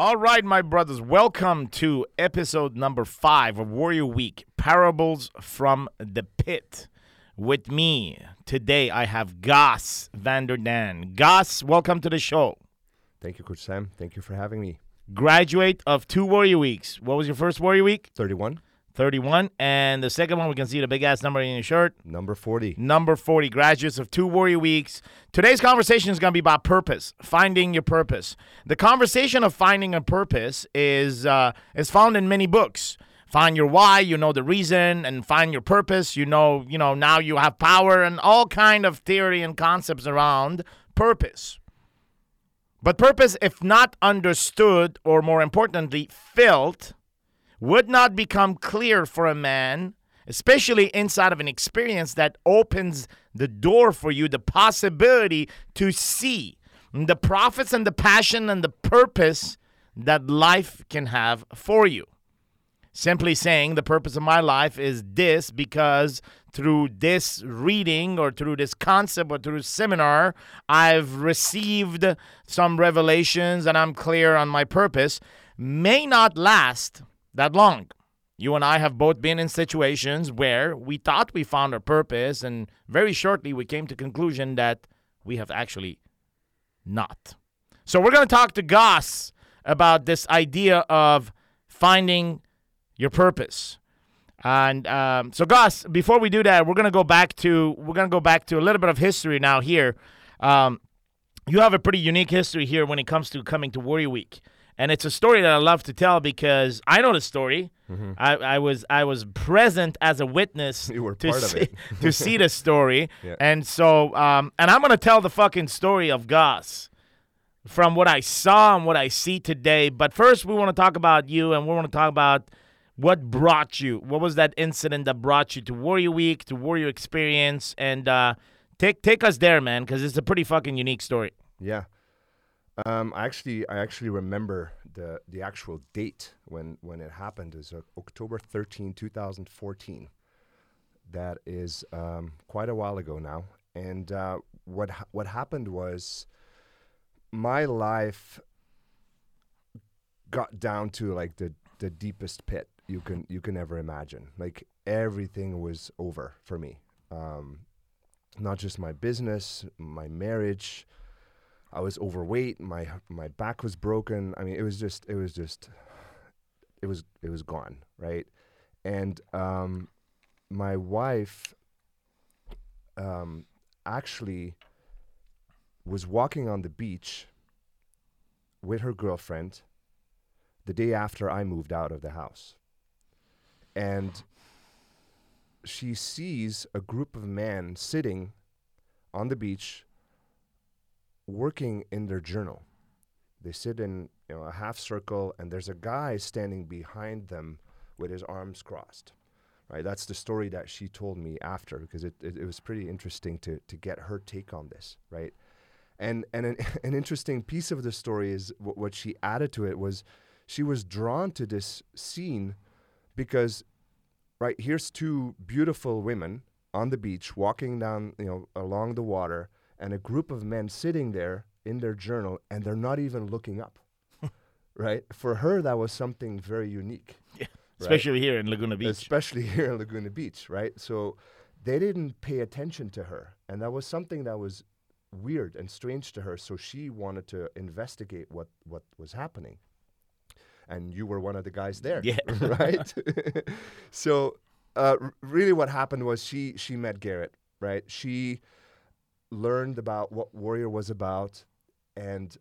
All right, my brothers, welcome to episode number five of Warrior Week Parables from the Pit. With me today, I have Goss Vanderdan. Gus, welcome to the show. Thank you, Coach Sam. Thank you for having me. Graduate of two Warrior Weeks. What was your first Warrior Week? 31, 31. And the second one, we can see the big ass number in your shirt. number 40. Number 40, graduates of two Warrior Weeks. Today's conversation is going to be about purpose, finding your purpose. The conversation of finding a purpose is, uh, is found in many books. Find your why, you know the reason, and find your purpose. You know, you know, now you have power and all kind of theory and concepts around purpose. But purpose, if not understood, or more importantly, felt, would not become clear for a man, especially inside of an experience that opens the door for you, the possibility to see the profits and the passion and the purpose that life can have for you. Simply saying the purpose of my life is this because through this reading or through this concept or through seminar, I've received some revelations and I'm clear on my purpose may not last that long. You and I have both been in situations where we thought we found our purpose, and very shortly we came to conclusion that we have actually not. So we're going to talk to Gus about this idea of finding your purpose. And um, so, Gus, before we do that, we're going to go back to we're going to go back to a little bit of history now. Here, um, you have a pretty unique history here when it comes to coming to Warrior Week and it's a story that I love to tell because I know the story. Mm-hmm. I, I was I was present as a witness You were to part of see, it. to see the story, Yeah. and so um, and I'm gonna tell the fucking story of Gus from what I saw and what I see today. But first, we want to talk about you, and we want to talk about what brought you. What was that incident that brought you to Warrior Week, to Warrior Experience, and uh, take take us there, man, because it's a pretty fucking unique story. Yeah. Um, I actually, I actually remember the the actual date when when it happened is uh, October 13, 2014. That is um, quite a while ago now. And uh, what ha- what happened was my life got down to like the the deepest pit you can you can ever imagine. Like everything was over for me. Um, not just my business, my marriage. I was overweight. My my back was broken. I mean, it was just it was just it was it was gone, right? And um, my wife um, actually was walking on the beach with her girlfriend the day after I moved out of the house. And she sees a group of men sitting on the beach working in their journal. They sit in you know, a half circle, and there's a guy standing behind them with his arms crossed. Right, that's the story that she told me after because it, it, it was pretty interesting to to get her take on this. Right, and and an, an interesting piece of the story is w- what she added to it was she was drawn to this scene because right here's two beautiful women on the beach walking down you know along the water and a group of men sitting there in their journal and they're not even looking up right for her that was something very unique right? Especially here in Laguna Beach. especially here in laguna beach right so they didn't pay attention to her and that was something that was weird and strange to her so she wanted to investigate what what was happening and you were one of the guys there Yeah. right so uh, r- really what happened was she she met garrett right she learned about what warrior was about and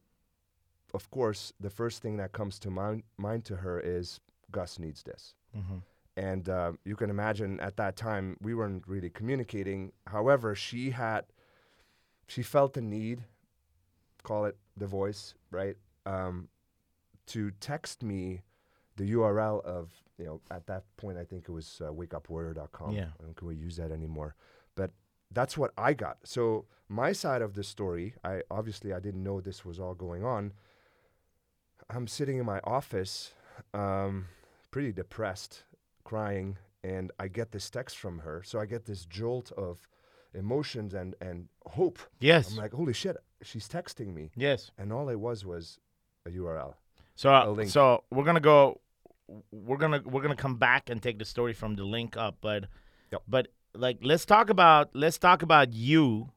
of course the first thing that comes to mind, mind to her is gus needs this Mhm. and uh, you can imagine at that time we weren't really communicating however she had she felt the need call it the voice right um, to text me the url of you know at that point i think it was uh, wakeupwarrior.com Yeah. i don't think we use that anymore that's what i got so my side of the story i obviously i didn't know this was all going on i'm sitting in my office um, pretty depressed crying and i get this text from her so i get this jolt of emotions and and hope Yes. i'm like holy shit she's texting me yes. and all it was was a url So a uh, link. so we're gonna go. We're gonna we're gonna come back and take the story from the link up, but Yep. but like let's talk about let's talk about you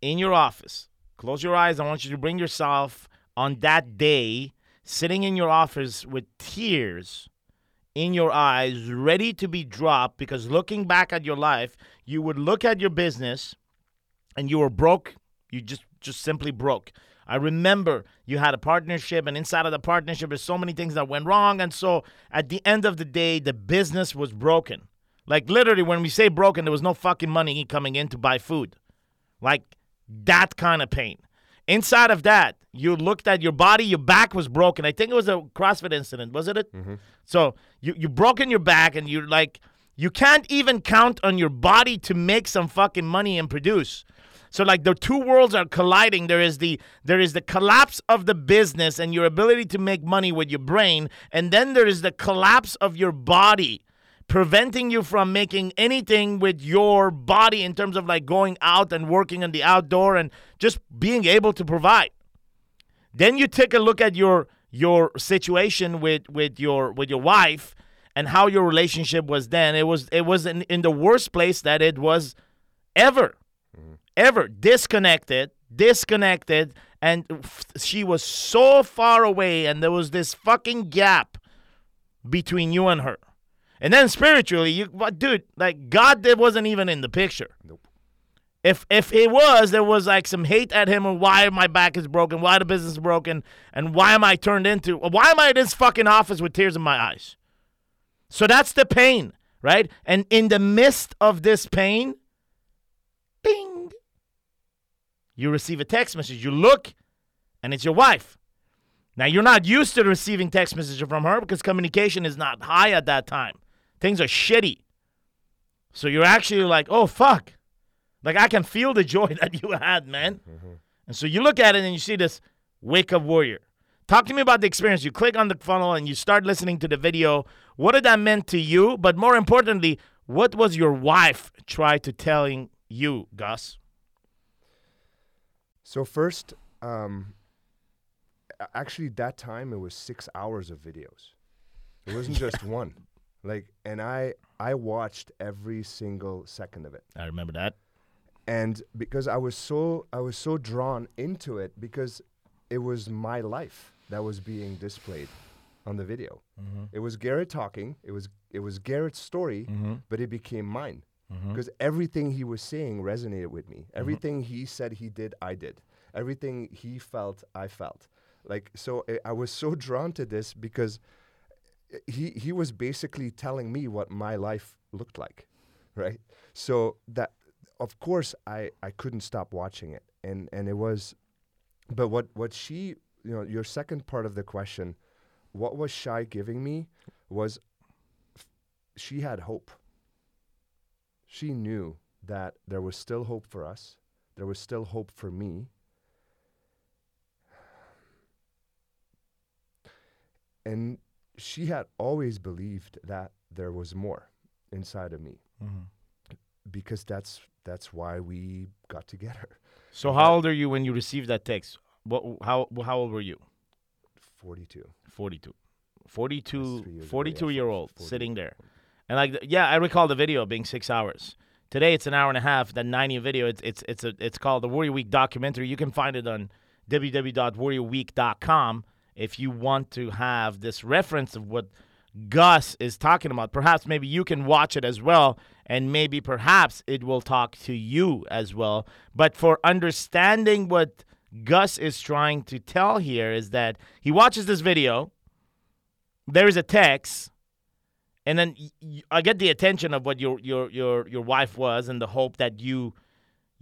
in your office. Close your eyes. I want you to bring yourself on that day, sitting in your office with tears in your eyes, ready to be dropped. Because looking back at your life, you would look at your business, and you were broke. You just just simply broke. I remember you had a partnership, and inside of the partnership, there's so many things that went wrong. And so at the end of the day, the business was broken. Like literally, when we say broken, there was no fucking money coming in to buy food. Like that kind of pain. Inside of that, you looked at your body, your back was broken. I think it was a CrossFit incident, wasn't it? Mm-hmm. So you you broken your back, and you're like, you can't even count on your body to make some fucking money and produce. So like the two worlds are colliding. There is the there is the collapse of the business and your ability to make money with your brain, and then there is the collapse of your body preventing you from making anything with your body in terms of like going out and working in the outdoor and just being able to provide. Then you take a look at your your situation with with your with your wife and how your relationship was then. It was it was in, in the worst place that it was ever. Mm-hmm. Ever disconnected, disconnected, and f- she was so far away, and there was this fucking gap between you and her. And then spiritually, you, but dude, like God, that wasn't even in the picture. Nope. If if it was, there was like some hate at him, and why my back is broken, why the business is broken, and why am I turned into, why am I in this fucking office with tears in my eyes? So that's the pain, right? And in the midst of this pain, ding, you receive a text message. You look, and it's your wife. Now you're not used to receiving text messages from her because communication is not high at that time. Things are shitty. So you're actually like, oh fuck. Like I can feel the joy that you had, man. And so you look at it and you see this wake up warrior. Talk to me about the experience. You click on the funnel and you start listening to the video. What did that mean to you? But more importantly, what was your wife try to telling you, Gus? So first, um, actually, that time it was six hours of videos. It wasn't just one. Like, and I I watched every single second of it, I remember that. and because I was so I was so drawn into it because it was my life that was being displayed on the video. Mm-hmm. It was Garrett talking. It was it was Garrett's story, mm-hmm. but it became mine mm-hmm. because everything he was saying resonated with me. Everything he said he did, I did. Everything he felt, I felt. Like so, I, I was so drawn to this because he he was basically telling me what my life looked like, right? So that of course I I couldn't stop watching it, and and it was, but what what she you know your second part of the question, what was shy giving me was f- she had hope. She knew that there was still hope for us. There was still hope for me. And she had always believed that there was more inside of me mm-hmm. because that's that's why we got together. So how old are you when you received that text? What how how old were you? 42. 42. 42 42 ago, yeah, year old 40. sitting there. And like yeah, I recall the video being 6 hours. Today it's an hour and a half. That 90 video it's it's it's a it's called the Warrior Week documentary. You can find it on www.warriorweek.com if you want to have this reference of what Gus is talking about. Perhaps maybe you can watch it as well, and maybe perhaps it will talk to you as well. But for understanding what Gus is trying to tell here is that he watches this video, there is a text, and then I get the attention of what your your your your wife was and the hope that you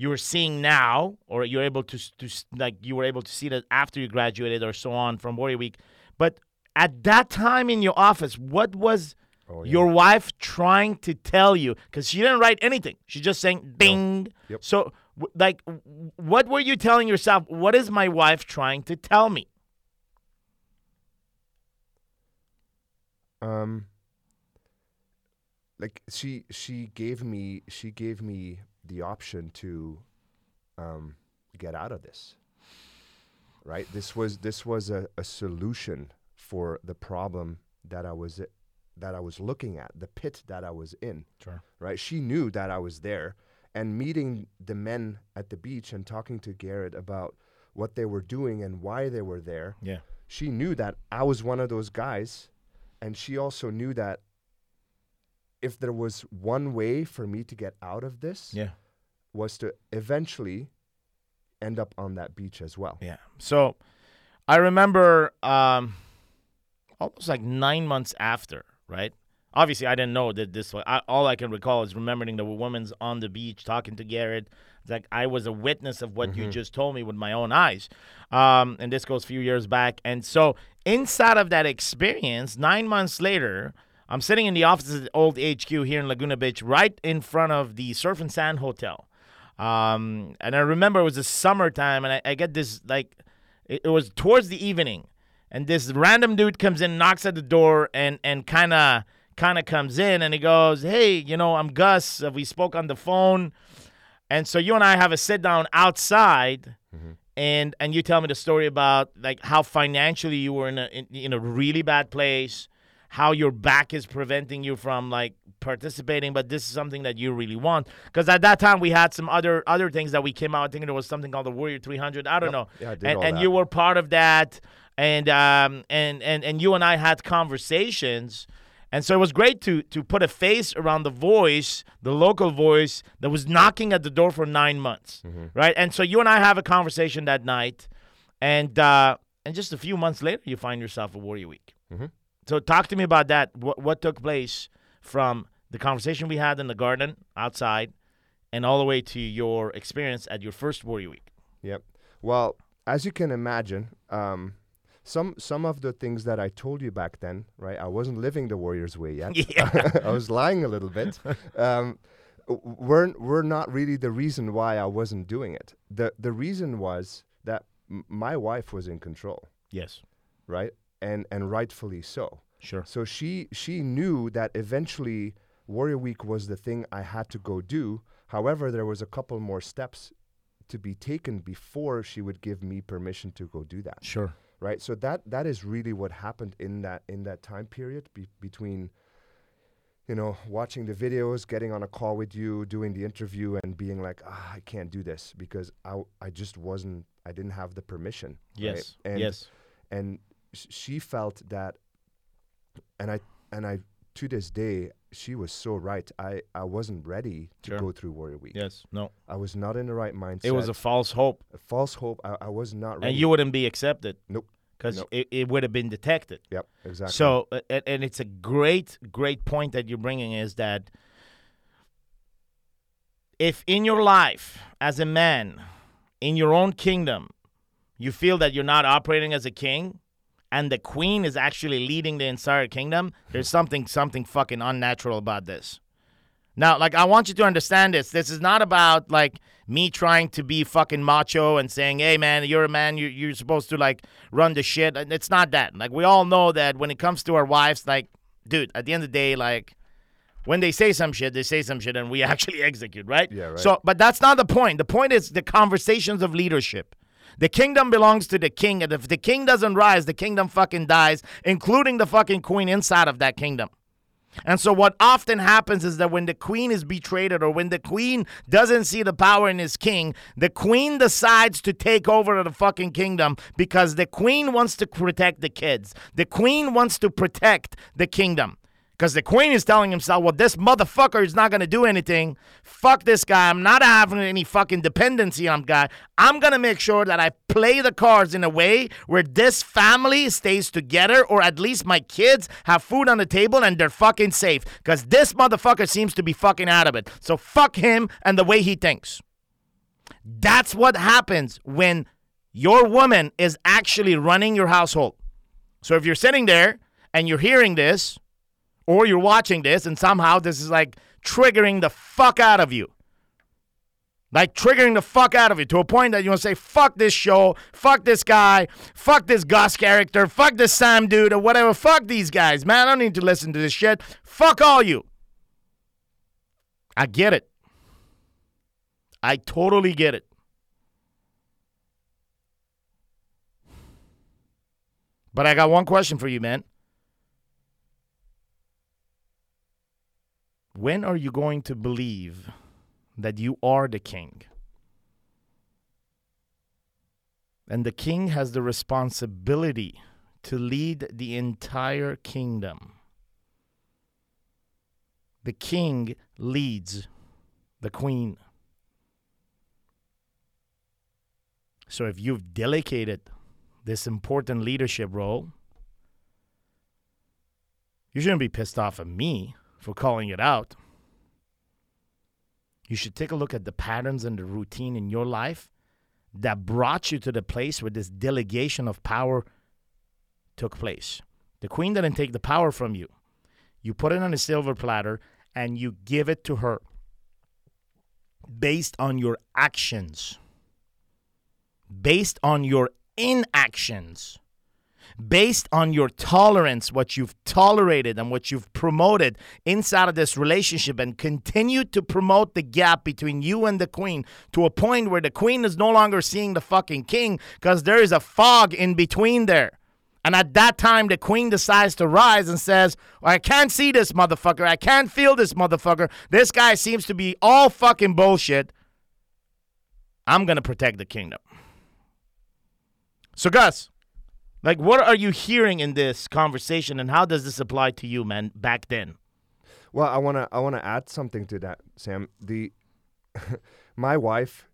you were seeing now, or you're able to to like you were able to see that after you graduated or so on from Warrior Week. But at that time in your office, what was Oh, yeah. your wife trying to tell you? Because she didn't write anything. She's just saying ding. Yep. So, like, what were you telling yourself? What is my wife trying to tell me? Um like she she gave me she gave me the option to um get out of this. right? This was this was a, a solution for the problem that I was that I was looking at, the pit that I was in. Sure. Right? She knew that I was there, and meeting the men at the beach and talking to Garrett about what they were doing and why they were there. Yeah. She knew that I was one of those guys, and she also knew that if there was one way for me to get out of this, Yeah. was to eventually end up on that beach as well. Yeah. So I remember um, almost like nine months after, right? Obviously, I didn't know that this was. I, all I can recall is remembering the woman's on the beach talking to Garrett. It's like I was a witness of what you just told me with my own eyes. Um, and this goes a few years back. And so, inside of that experience, nine months later, I'm sitting in the office at old HQ here in Laguna Beach, right in front of the Surf and Sand Hotel. Um, and I remember it was the summertime, and I, I get this like it, it was towards the evening, and this random dude comes in, knocks at the door, and and kind of kind of comes in, and he goes, "Hey, you know, I'm Gus. Uh, we spoke on the phone, and so you and I have a sit down outside." And, and you tell me the story about like how financially you were in a in, in a really bad place, how your back is preventing you from like participating, but this is something that you really want. Because at that time we had some other other things that we came out. I think there was something called the Warrior 300. I don't Yep. know. Yeah, I did and all and that. you were part of that, and um and and and you and I had conversations. And so it was great to to put a face around the voice, the local voice that was knocking at the door for nine months, right? And so you and I have a conversation that night, and uh, and just a few months later, you find yourself a Warrior Week. Mhm. So talk to me about that. What what took place from the conversation we had in the garden outside, and all the way to your experience at your first Warrior Week. Yep. Well, as you can imagine, um, some some of the things that I told you back then, right? I wasn't living the Warriors way yet. Yeah. I was lying a little bit. Um, were were not really the reason why I wasn't doing it. the The reason was that m- my wife was in control, Yes. right? And and rightfully so. Sure. So she she knew that eventually Warrior Week was the thing I had to go do. However, there was a couple more steps to be taken before she would give me permission to go do that. Sure. Right? So that that is really what happened in that in that time period be, between you know, watching the videos, getting on a call with you, doing the interview and being like, ah, I can't do this because I I just wasn't I didn't have the permission. right? Yes. And yes. and she felt that and i and i to this day she was so right i i wasn't ready to Sure. go through warrior week Yes. No. i was not in the right mindset It was a false hope, a false hope i, I was not ready and you wouldn't be accepted nope because Nope. it, it would have been detected. yep exactly So, and, and it's a great, great point that you're bringing is that if in your life as a man, in your own kingdom, you feel that you're not operating as a king, and the queen is actually leading the entire kingdom, there's something, something fucking unnatural about this. Now, like, I want you to understand this. This is not about like me trying to be fucking macho and saying, "Hey, man, you're a man. You're, you're supposed to like run the shit." It's not that. Like, we all know that when it comes to our wives, like, dude, at the end of the day, like, when they say some shit, they say some shit, and we actually execute, right? Yeah, right. So, but that's not the point. The point is the conversations of leadership. The kingdom belongs to the king, and if the king doesn't rise, the kingdom fucking dies, including the fucking queen inside of that kingdom. And so, what often happens is that when the queen is betrayed or when the queen doesn't see the power in his king, the queen decides to take over the fucking kingdom because the queen wants to protect the kids. The queen wants to protect the kingdom. Because the queen is telling himself, well, this motherfucker is not going to do anything. Fuck this guy. I'm not having any fucking dependency on guy. I'm going to make sure that I play the cards in a way where this family stays together or at least my kids have food on the table and they're fucking safe. Because this motherfucker seems to be fucking out of it. So fuck him and the way he thinks. That's what happens when your woman is actually running your household. So if you're sitting there and you're hearing this, or you're watching this and somehow this is like triggering the fuck out of you. Like triggering the fuck out of you to a point that you want to say, fuck this show, fuck this guy, fuck this Gus character, fuck this Sam dude, or whatever. Fuck these guys, man. I don't need to listen to this shit. Fuck all you. I get it. I totally get it. But I got one question for you, man. When are you going to believe that you are the king? And the king has the responsibility to lead the entire kingdom. The king leads the queen. So if you've delegated this important leadership role, you shouldn't be pissed off at me for calling it out. You should take a look at the patterns and the routine in your life that brought you to the place where this delegation of power took place. The queen didn't take the power from you. You put it on a silver platter and you give it to her based on your actions, based on your inactions based on your tolerance, what you've tolerated and what you've promoted inside of this relationship, and continue to promote the gap between you and the queen to a point where the queen is no longer seeing the fucking king because there is a fog in between there. And at that time, the queen decides to rise and says, I can't see this motherfucker. I can't feel this motherfucker. This guy seems to be all fucking bullshit. I'm going to protect the kingdom. So, Gus, like, what are you hearing in this conversation, and how does this apply to you, man? Back then. Well, I wanna I wanna add something to that, Sam. The my wife,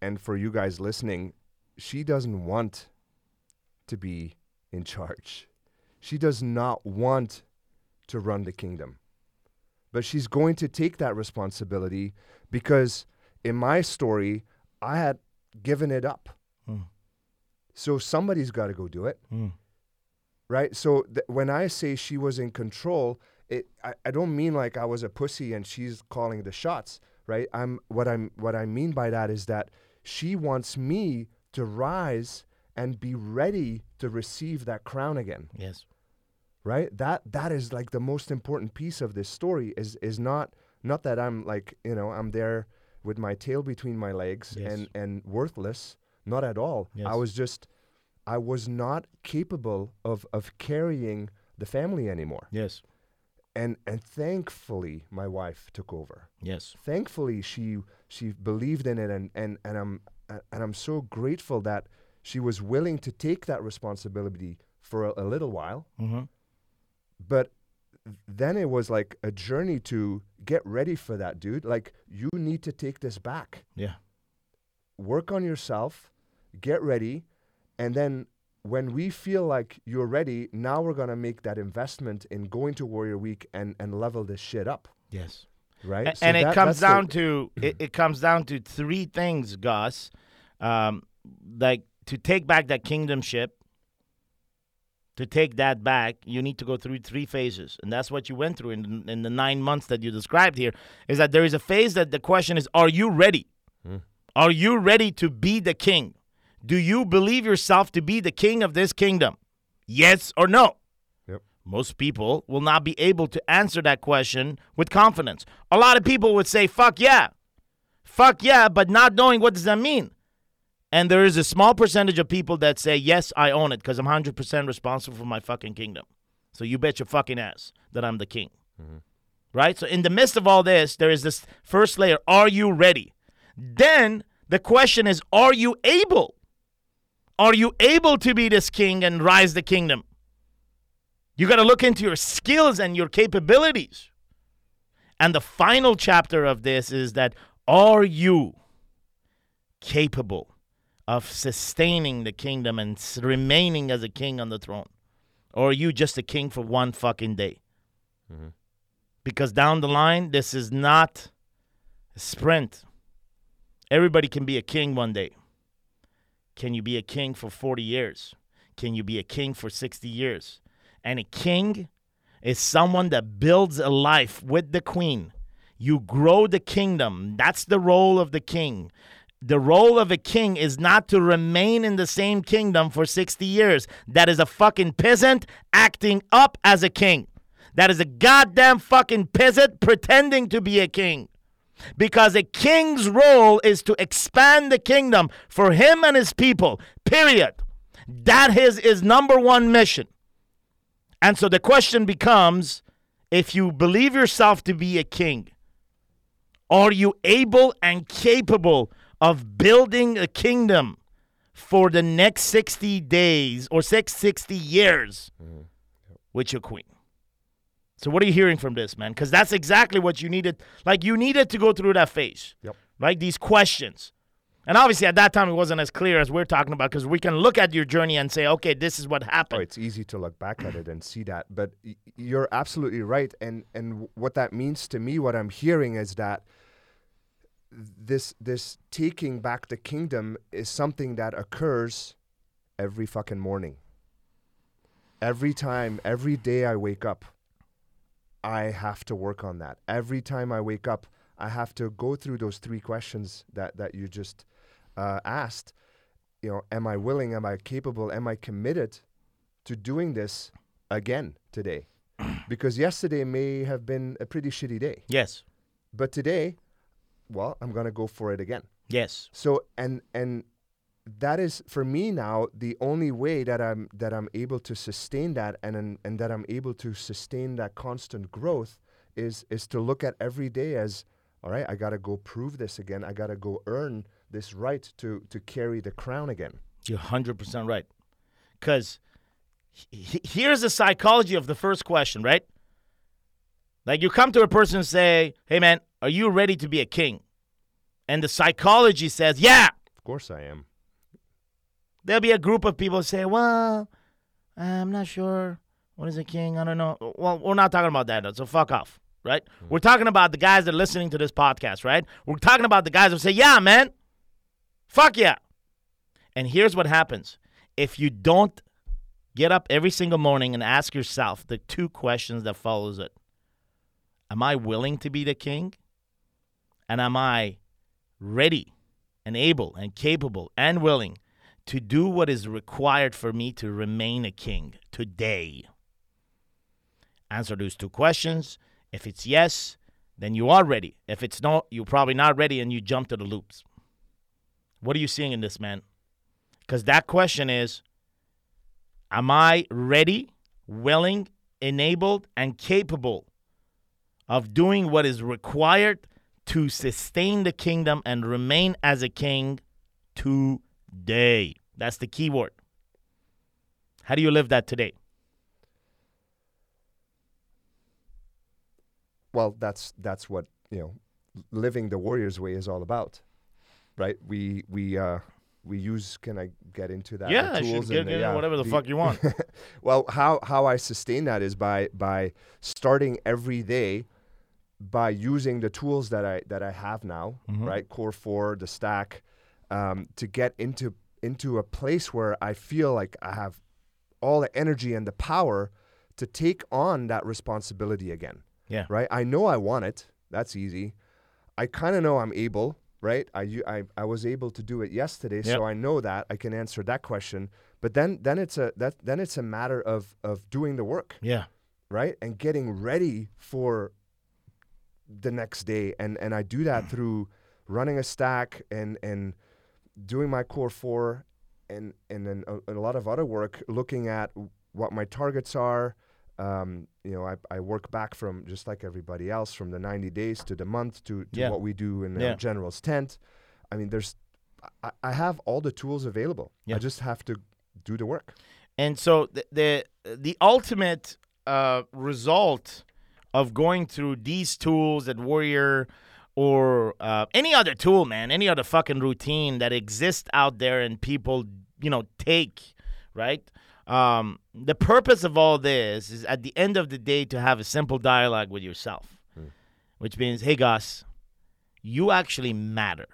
and for you guys listening, she doesn't want to be in charge. She does not want to run the kingdom. But she's going to take that responsibility because in my story, I had given it up. Mm. So somebody's got to go do it. Mm. Right? So th- when I say she was in control, it I, I don't mean like I was a pussy and she's calling the shots, right? I'm what I'm what I mean by that is that she wants me to rise and be ready to receive that crown again. Yes. Right? That that is like the most important piece of this story is is not not that I'm like, you know, I'm there with my tail between my legs yes. and and worthless, not at all. Yes. I was just, I was not capable of of carrying the family anymore. Yes. And and thankfully, my wife took over. Yes. Thankfully, she she believed in it, and and and I'm and I'm so grateful that she was willing to take that responsibility for a, a little while. Mm-hmm. But then it was like a journey to get ready for that, dude. Like you need to take this back. Yeah. Work on yourself get ready, and then when we feel like you're ready, now we're gonna make that investment in going to Warrior Week and and level this shit up. Yes. Right. A- so and that, it comes down the to it, it comes down to three things, Gus. Um, like to take back that kingdomship. To take that back, you need to go through three phases, and that's what you went through in in the nine months that you described here. Is that there is a phase that the question is, are you ready? Hmm. Are you ready to be the king? Do you believe yourself to be the king of this kingdom? Yes or no? Yep. Most people will not be able to answer that question with confidence. A lot of people would say, fuck yeah. Fuck yeah, but not knowing what does that mean. And there is a small percentage of people that say, yes, I own it because I'm 100% responsible for my fucking kingdom. So you bet your fucking ass that I'm the king. Mm-hmm. Right? So in the midst of all this, there is this first layer Are you ready? Then the question is, Are you able? Are you able to be this king and rise the kingdom? You got to look into your skills and your capabilities. And the final chapter of this is that are you capable of sustaining the kingdom and remaining as a king on the throne? Or are you just a king for one fucking day? Mm-hmm. Because down the line, this is not a sprint. Everybody can be a king one day. Can you be a king for 40 years? Can you be a king for 60 years? And a king is someone that builds a life with the queen. You grow the kingdom. That's the role of the king. The role of a king is not to remain in the same kingdom for 60 years. That is a fucking peasant acting up as a king. That is a goddamn fucking peasant pretending to be a king because a king's role is to expand the kingdom for him and his people, period. That is his number one mission. And so the question becomes if you believe yourself to be a king, are you able and capable of building a kingdom for the next 60 days or 660 years mm-hmm. with your queen? So what are you hearing from this, man? Because that's exactly what you needed. Like you needed to go through that phase, Yep. right? These questions. And obviously at that time it wasn't as clear as we're talking about because we can look at your journey and say, okay, this is what happened. Oh, it's easy to look back at it and see that, but y- you're absolutely right. And and what that means to me, what I'm hearing is that this this taking back the kingdom is something that occurs every fucking morning. Every time, every day I wake up, I have to work on that. Every time I wake up, I have to go through those three questions that that you just uh, asked. You know, am I willing? Am I capable? Am I committed to doing this again today? because yesterday may have been a pretty shitty day, Yes. but today, well, I'm gonna go for it again. Yes. So and and that is for me now the only way that I'm that I'm able to sustain that and and, and that I'm able to sustain that constant growth is is to look at every day as all right, I got to go prove this again. I got to go earn this right to to carry the crown again. You're 100% right. Because here's the psychology of the first question, right? Like you come to a person and say, hey, man, are you ready to be a king? And the psychology says, yeah. Of course I am. There'll be a group of people say, well, I'm not sure. What is a king? I don't know. Well, we're not talking about that, so fuck off, right? Mm-hmm. We're talking about the guys that are listening to this podcast, right? We're talking about the guys that say, yeah, man, fuck yeah. And here's what happens if you don't get up every single morning and ask yourself the two questions that follows it am i willing to be the king and am i ready and able and capable and willing to do what is required for me to remain a king today. Answer those two questions. If it's yes then you are ready. If it's no you're probably not ready and you jump to the loops. What are you seeing in this man? Because that question is Am I ready, willing, enabled, and capable of doing what is required to sustain the kingdom and remain as a king today? That's the key word. How do you live that today? Well, that's that's what you know, living the warrior's way is all about, right? We we uh, we use. Can I get into that? The yeah, I should get, get yeah, whatever the, fuck you want. well, how how I sustain that is by by starting every day by using the tools that I that I have now, Mhm. right? Core four, the stack, um, to get into into a place where I feel like I have all the energy and the power to take on that responsibility again. Yeah. Right. I know I want it. That's easy. I kind of know I'm able. Right. I, I I was able to do it yesterday, Yep. so I know that I can answer that question. But then then it's a that then it's a matter of of doing the work yeah. right and getting ready for the next day and and i do that through running a stack and and doing my core four and and then a, a lot of other work looking at what my targets are um, you know I, I work back from just like everybody else from the 90 days to the month to, to Yeah. what we do in the Yeah. general's tent i mean there's I, I have all the tools available Yeah. i just have to do the work And so the the, the ultimate uh, result of going through these tools at Warrior or uh, any other tool, man, any other fucking routine that exists out there and people, you know, take, right? Um, the purpose of all this is at the end of the day to have a simple dialogue with yourself, which means, hey, Gus, you actually matter.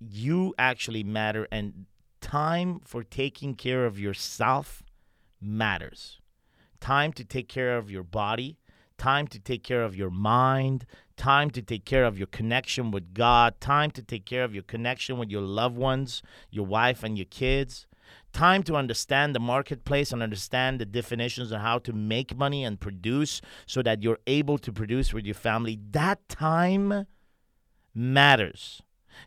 You actually matter, and time for taking care of yourself matters. Time to take care of your body, time to take care of your mind, time to take care of your connection with God, time to take care of your connection with your loved ones, your wife and your kids. Time to understand the marketplace and understand the definitions of how to make money and produce so that you're able to produce with your family. That time matters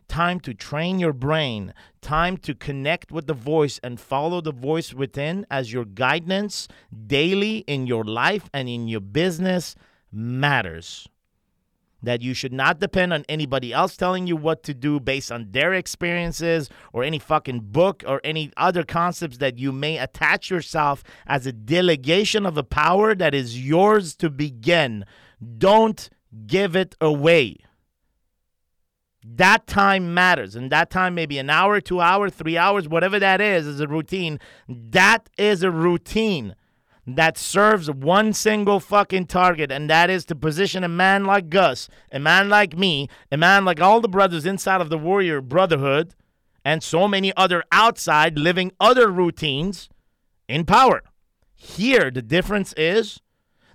time to train your brain, time to connect with the voice and follow the voice within as your guidance daily in your life and in your business matters. That you should not depend on anybody else telling you what to do based on their experiences or any fucking book or any other concepts that you may attach yourself as a delegation of a power that is yours to begin. Don't give it away. That time matters. And that time, maybe an hour, two hours, three hours, whatever that is, is a routine. That is a routine that serves one single fucking target, and that is to position a man like Gus, a man like me, a man like all the brothers inside of the Warrior Brotherhood, and so many other outside living other routines in power. Here, the difference is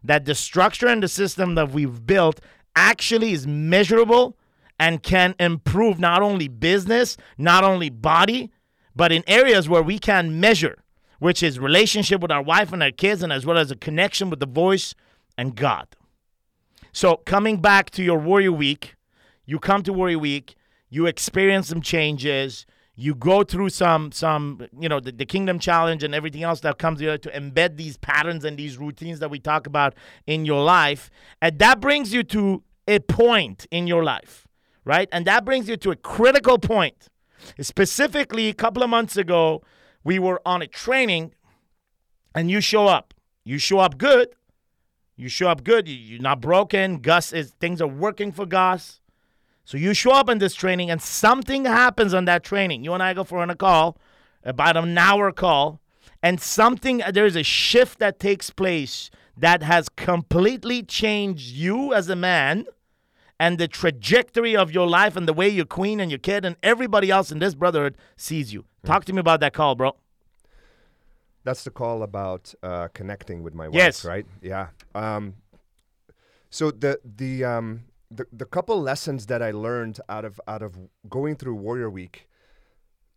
that the structure and the system that we've built actually is measurable and can improve not only business, not only body, but in areas where we can measure, which is relationship with our wife and our kids, and as well as a connection with the voice and God. So, coming back to your Warrior Week, you come to Warrior Week, you experience some changes, you go through some some you know the, the kingdom challenge and everything else that comes together to embed these patterns and these routines that we talk about in your life and that brings you to a point in your life right and that brings you to a critical point specifically a couple of months ago we were on a training and you show up. You show up good. You show up good. You- you're not broken. Gus is things are working for gus. So you show up in this training and something happens on that training. You and I go for on a call, about an hour call, and something there's a shift that takes place that has completely changed you as a man and the trajectory of your life and the way your queen and your kid and everybody else in this brotherhood sees you. Talk to me about that call, bro. That's the call about uh, connecting with my wife, Yes. right? Yeah. Um, so the the um, the the couple lessons that I learned out of out of going through Warrior Week,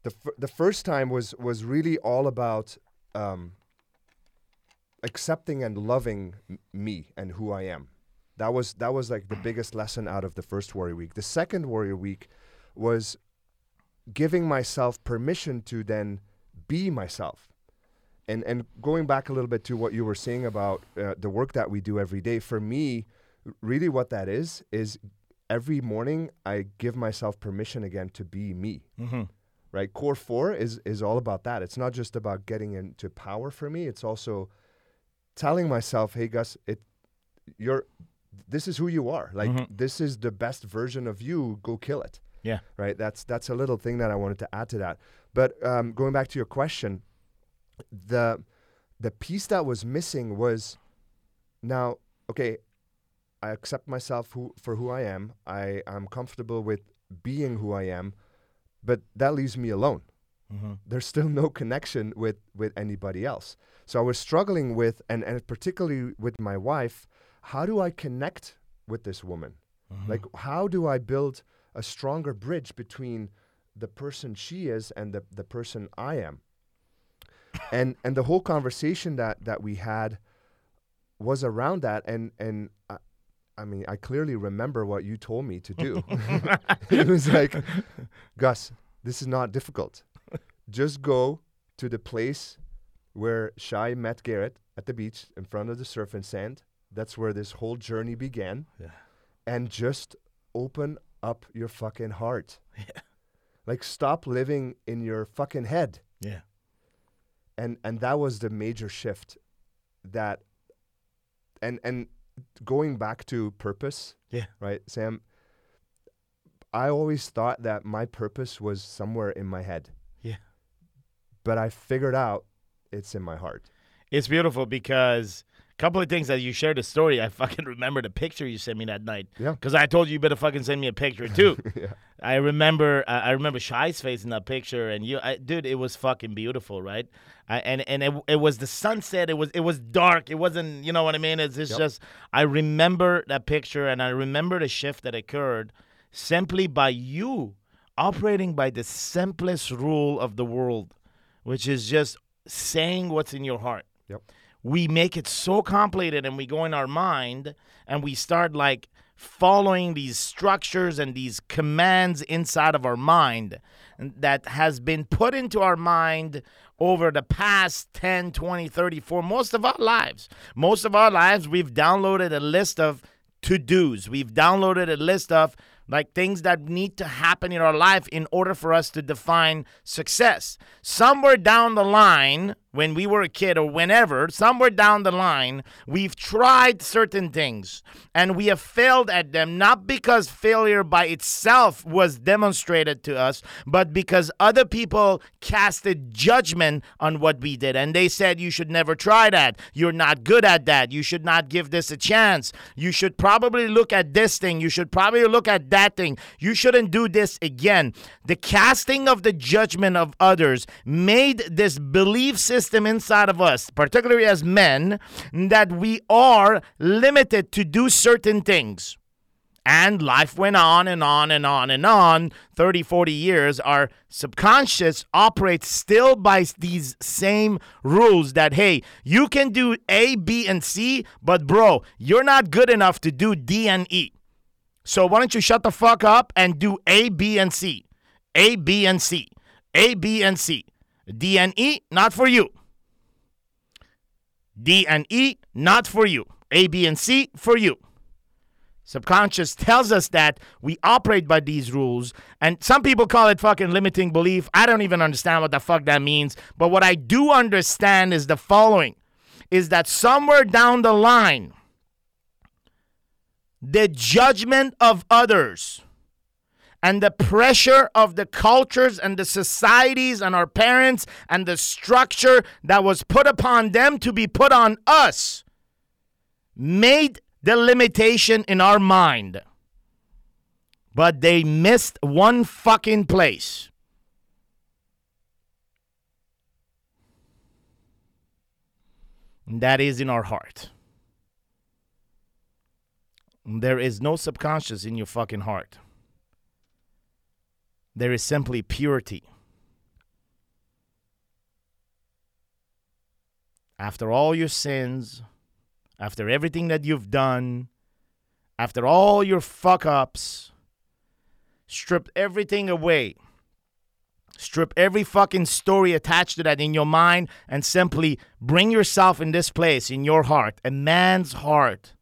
the f- the first time was was really all about um, accepting and loving m- me and who I am. That was that was like the biggest lesson out of the first Warrior Week. The second Warrior Week was giving myself permission to then be myself. And and going back a little bit to what you were saying about uh, the work that we do every day for me really what that is is every morning i give myself permission again to be me. Mm-hmm. right? Core 4 is is all about that. It's not just about getting into power for me. It's also telling myself hey gus it you're this is who you are. Like Mhm. this is the best version of you. Go kill it. Yeah. right? That's that's a little thing that i wanted to add to that. But um, going back to your question the the piece that was missing was now okay i accept myself who, for who i am. I i'm comfortable with being who i am but that leaves me alone. Mm-hmm. there's still no connection with with anybody else. So i was struggling with and and particularly with my wife how do i connect with this woman? Mm-hmm. like how do i build a stronger bridge between the person she is and the, the person i am? And and the whole conversation that that we had was around that and and I, I mean I clearly remember what you told me to do. It was like Gus this is not difficult. Just go to the place where Shai met Garrett at the beach in front of the surf and sand that's where this whole journey began Yeah. and just open up your fucking heart Yeah. like stop living in your fucking head Yeah. and and that was the major shift that and and going back to purpose Yeah. right sam i always thought that my purpose was somewhere in my head Yeah. but i figured out it's in my heart It's beautiful because couple of things that you shared a story. I fucking remember the picture you sent me that night. Yeah. Because I told you you better fucking send me a picture too. yeah I remember I I remember Shy's face in that picture, and you, I, dude, it was fucking beautiful, right? I, and and it, it was the sunset. It was it was dark. It wasn't, you know what I mean? It's, it's Yep. just I remember that picture, and I remember the shift that occurred simply by you operating by the simplest rule of the world, which is just saying what's in your heart. Yep. We make it so complicated and we go in our mind and we start like following these structures and these commands inside of our mind that has been put into our mind over the past 10, 20, 30, for most of our lives. Most of our lives, we've downloaded a list of to dos. We've downloaded a list of like things that need to happen in our life in order for us to define success. Somewhere down the line, when we were a kid or whenever, somewhere down the line, we've tried certain things and we have failed at them, not because failure by itself was demonstrated to us, but because other people casted judgment on what we did. And they said, You should never try that. You're not good at that. You should not give this a chance. You should probably look at this thing. You should probably look at that thing. You shouldn't do this again. The casting of the judgment of others made this belief system system inside of us, particularly as men, that we are limited to do certain things. And life went on and on and on and on 30, 40 years. Our subconscious operates still by these same rules that, hey, you can do A, B, and C, but bro, you're not good enough to do D and E. So why don't you shut the fuck up and do A, B, and C? A, B, and C. A, B, and C. D and E, not for you. D and E, not for you. A, B, and C, for you. Subconscious tells us that we operate by these rules, and some people call it fucking limiting belief. I don't even understand what the fuck that means. But what I do understand is the following is that somewhere down the line, the judgment of others and the pressure of the cultures and the societies and our parents and the structure that was put upon them to be put on us made the limitation in our mind. But they missed one fucking place. And that is in our heart. There is no subconscious in your fucking heart. There is simply purity. After all your sins, after everything that you've done, after all your fuck ups, strip everything away. Strip every fucking story attached to that in your mind and simply bring yourself in this place, in your heart, a man's heart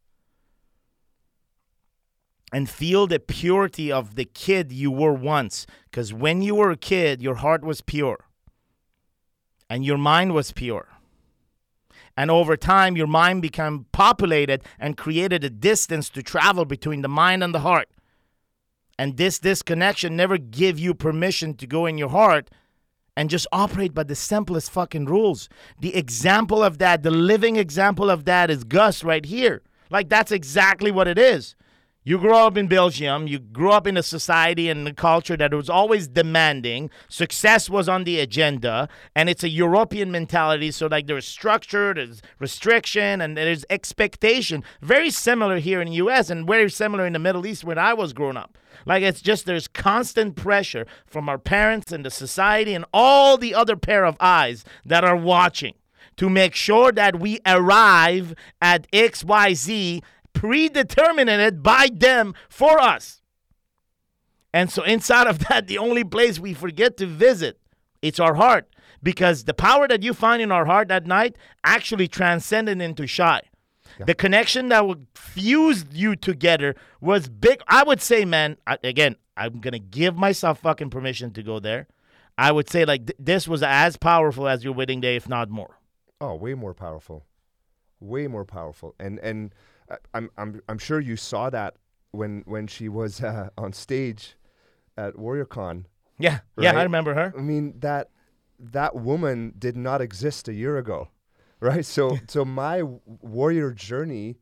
and feel the purity of the kid you were once. Because when you were a kid, your heart was pure and your mind was pure. And over time, your mind became populated and created a distance to travel between the mind and the heart. And this disconnection never give you permission to go in your heart and just operate by the simplest fucking rules. The example of that, the living example of that is Gus right here. Like that's exactly what it is. You grew up in Belgium. You grew up in a society and a culture that was always demanding. Success was on the agenda, and it's a European mentality. So, like, there's structure, there's restriction, and there's expectation. Very similar here in the U.S. and very similar in the Middle East when I was growing up. Like, it's just there's constant pressure from our parents and the society and all the other pair of eyes that are watching to make sure that we arrive at XYZ predetermined it by them for us. And so inside of that, the only place we forget to visit, it's our heart. Because the power that you find in our heart that night actually transcended into shy. Yeah. The connection that would fuse you together was big. I would say, man, I, again, I'm going to give myself fucking permission to go there. I would say, like, th- this was as powerful as your wedding day, if not more. Oh, way more powerful. Way more powerful. And, and, I'm I'm I'm sure you saw that when when she was uh, on stage at WarriorCon. Yeah, right? yeah, I remember her. I mean that that woman did not exist a year ago, right? So so my warrior journey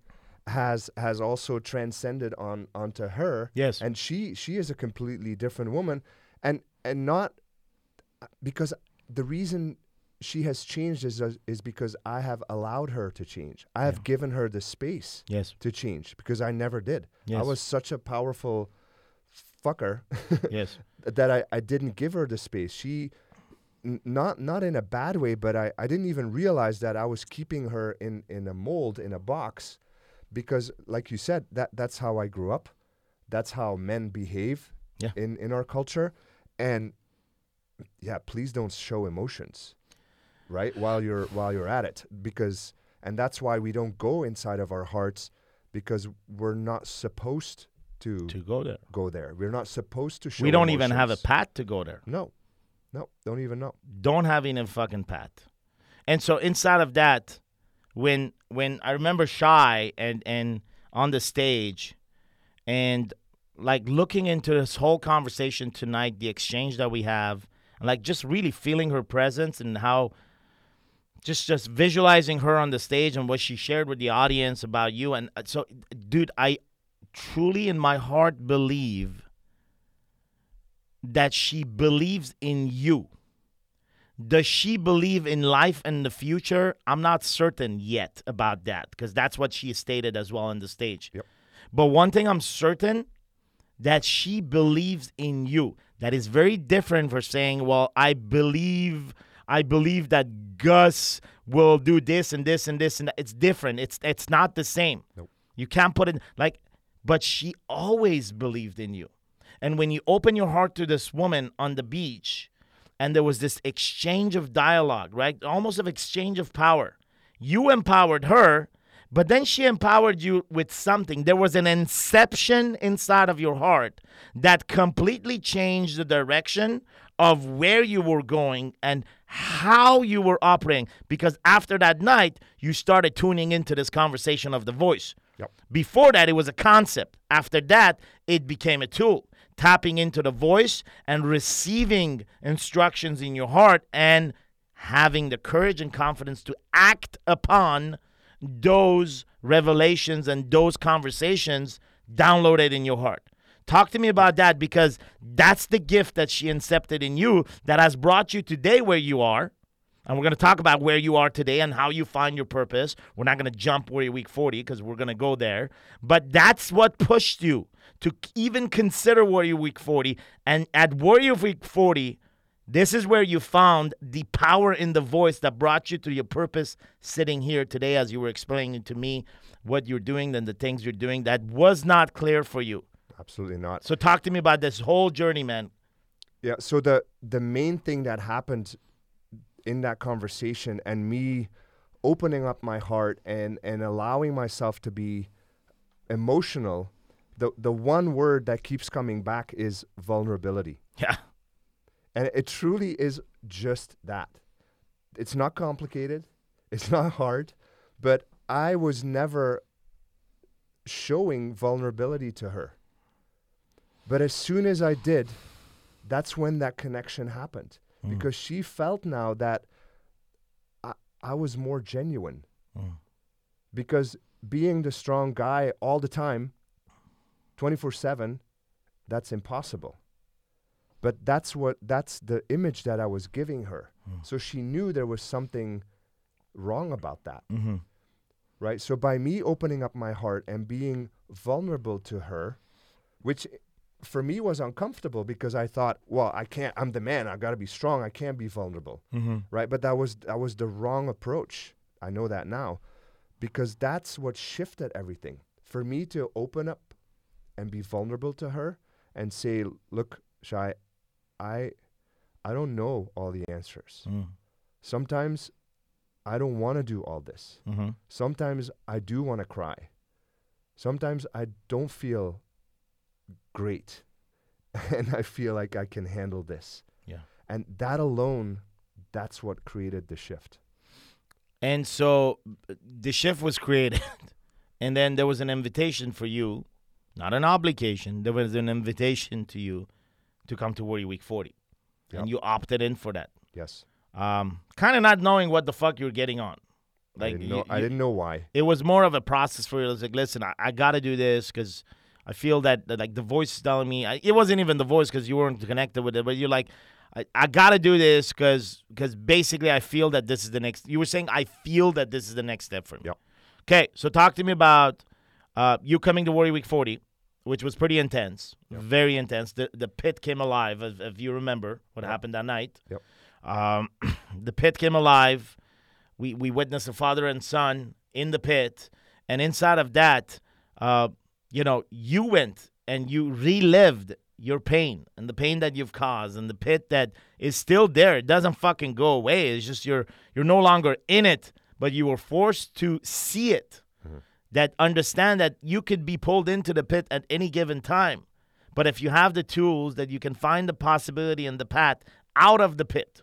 has has also transcended on onto her. Yes, and she she is a completely different woman, and and not because the reason she has changed is, uh, is because I have allowed her to change. I have yeah. given her the space yes. to change because I never did. Yes. I was such a powerful fucker yes. that I, I didn't give her the space. She n- not not in a bad way, but I, I didn't even realize that I was keeping her in in a mold in a box, because like you said, that that's how I grew up, that's how men behave Yeah. in in our culture, and yeah, please don't show emotions, right? While you're while you're at it, because and that's why we don't go inside of our hearts, because we're not supposed to, To go there. go there. We're not supposed to show. we don't even have a path to go there. No, no, don't even know. don't have any fucking path. And so inside of that, when when I remember shy and and on the stage, and like looking into this whole conversation tonight, the exchange that we have, and like just really feeling her presence and how. Just, just visualizing her on the stage and what she shared with the audience about you, and uh, so, dude, I truly in my heart believe that she believes in you. Does she believe in life and the future? I'm not certain yet about that because that's what she stated as well on the stage. Yep. But one thing I'm certain that she believes in you. That is very different for saying, "Well, I believe I believe that Gus will do this and this and this and that." It's different. It's it's not the same. Nope. You can't put it like but she always believed in you. And when you open your heart to this woman on the beach, and there was this exchange of dialogue, right? Almost of exchange of power. You empowered her, but then she empowered you with something. There was an inception inside of your heart that completely changed the direction of where you were going and how you were operating. Because after that night, you started tuning into this conversation of the voice. Yep. Before that, it was a concept. After that, it became a tool. Tapping into the voice and receiving instructions in your heart and having the courage and confidence to act upon those revelations and those conversations downloaded in your heart. Talk to me about that because that's the gift that she incepted in you that has brought you today where you are. And we're going to talk about where you are today and how you find your purpose. We're not going to jump Warrior Week 40 because we're going to go there. But that's what pushed you to even consider Warrior Week 40. And at Warrior Week 40, this is where you found the power in the voice that brought you to your purpose sitting here today as you were explaining to me what you're doing and the things you're doing that was not clear for you. Absolutely not. So talk to me about this whole journey, man. Yeah. So the the main thing that happened in that conversation and me opening up my heart and and allowing myself to be emotional, the the one word that keeps coming back is vulnerability. Yeah. And it truly is just that. It's not complicated. It's not hard, but I was never showing vulnerability to her. But as soon as I did, that's when that connection happened because she felt now that I, I was more genuine. Mm. Because being the strong guy all the time, 24 7, that's impossible. But that's what that's the image that I was giving her. So she knew there was something wrong about that. Mm-hmm. Right? So by me opening up my heart and being vulnerable to her, which for me was uncomfortable because I thought, well, I can't I'm the man, I got to be strong, I can't be vulnerable. Mm-hmm. Right? But that was that was the wrong approach. I know that now because that's what shifted everything. For me to open up and be vulnerable to her and say, "Look, Shai, I I don't know all the answers. Mm. Sometimes I don't want to do all this. Mm-hmm. Sometimes I do want to cry. Sometimes I don't feel great and I feel like I can handle this. Yeah. And that alone, that's what created the shift. And so the shift was created, and then there was an invitation for you, not an obligation. There was an invitation to you to come to Warrior Week 40, Yep. and you opted in for that. Yes. Um, kind of not knowing what the fuck you were getting on. I Like didn't you- know, I didn't know why. it was more of a process for you. It was like, listen, I, I got to do this because I feel that, that like the voice is telling me. I, it wasn't even the voice because you weren't connected with it, but you're like, I, I got to do this because because basically I feel that this is the next. You were saying I feel that this is the next step for me. Yep. Okay, so talk to me about uh, you coming to Warrior Week 40, which was pretty intense, Yep. very intense. The the pit came alive, if, if you remember what Yep. happened that night. Yep. Um, the pit came alive. We we witnessed a father and son in the pit, and inside of that, uh, you know, you went and you relived your pain and the pain that you've caused and the pit that is still there. It doesn't fucking go away. It's just you're you're no longer in it, but you were forced to see it. Mm-hmm. That understand that you could be pulled into the pit at any given time. But if you have the tools that you can find the possibility and the path out of the pit.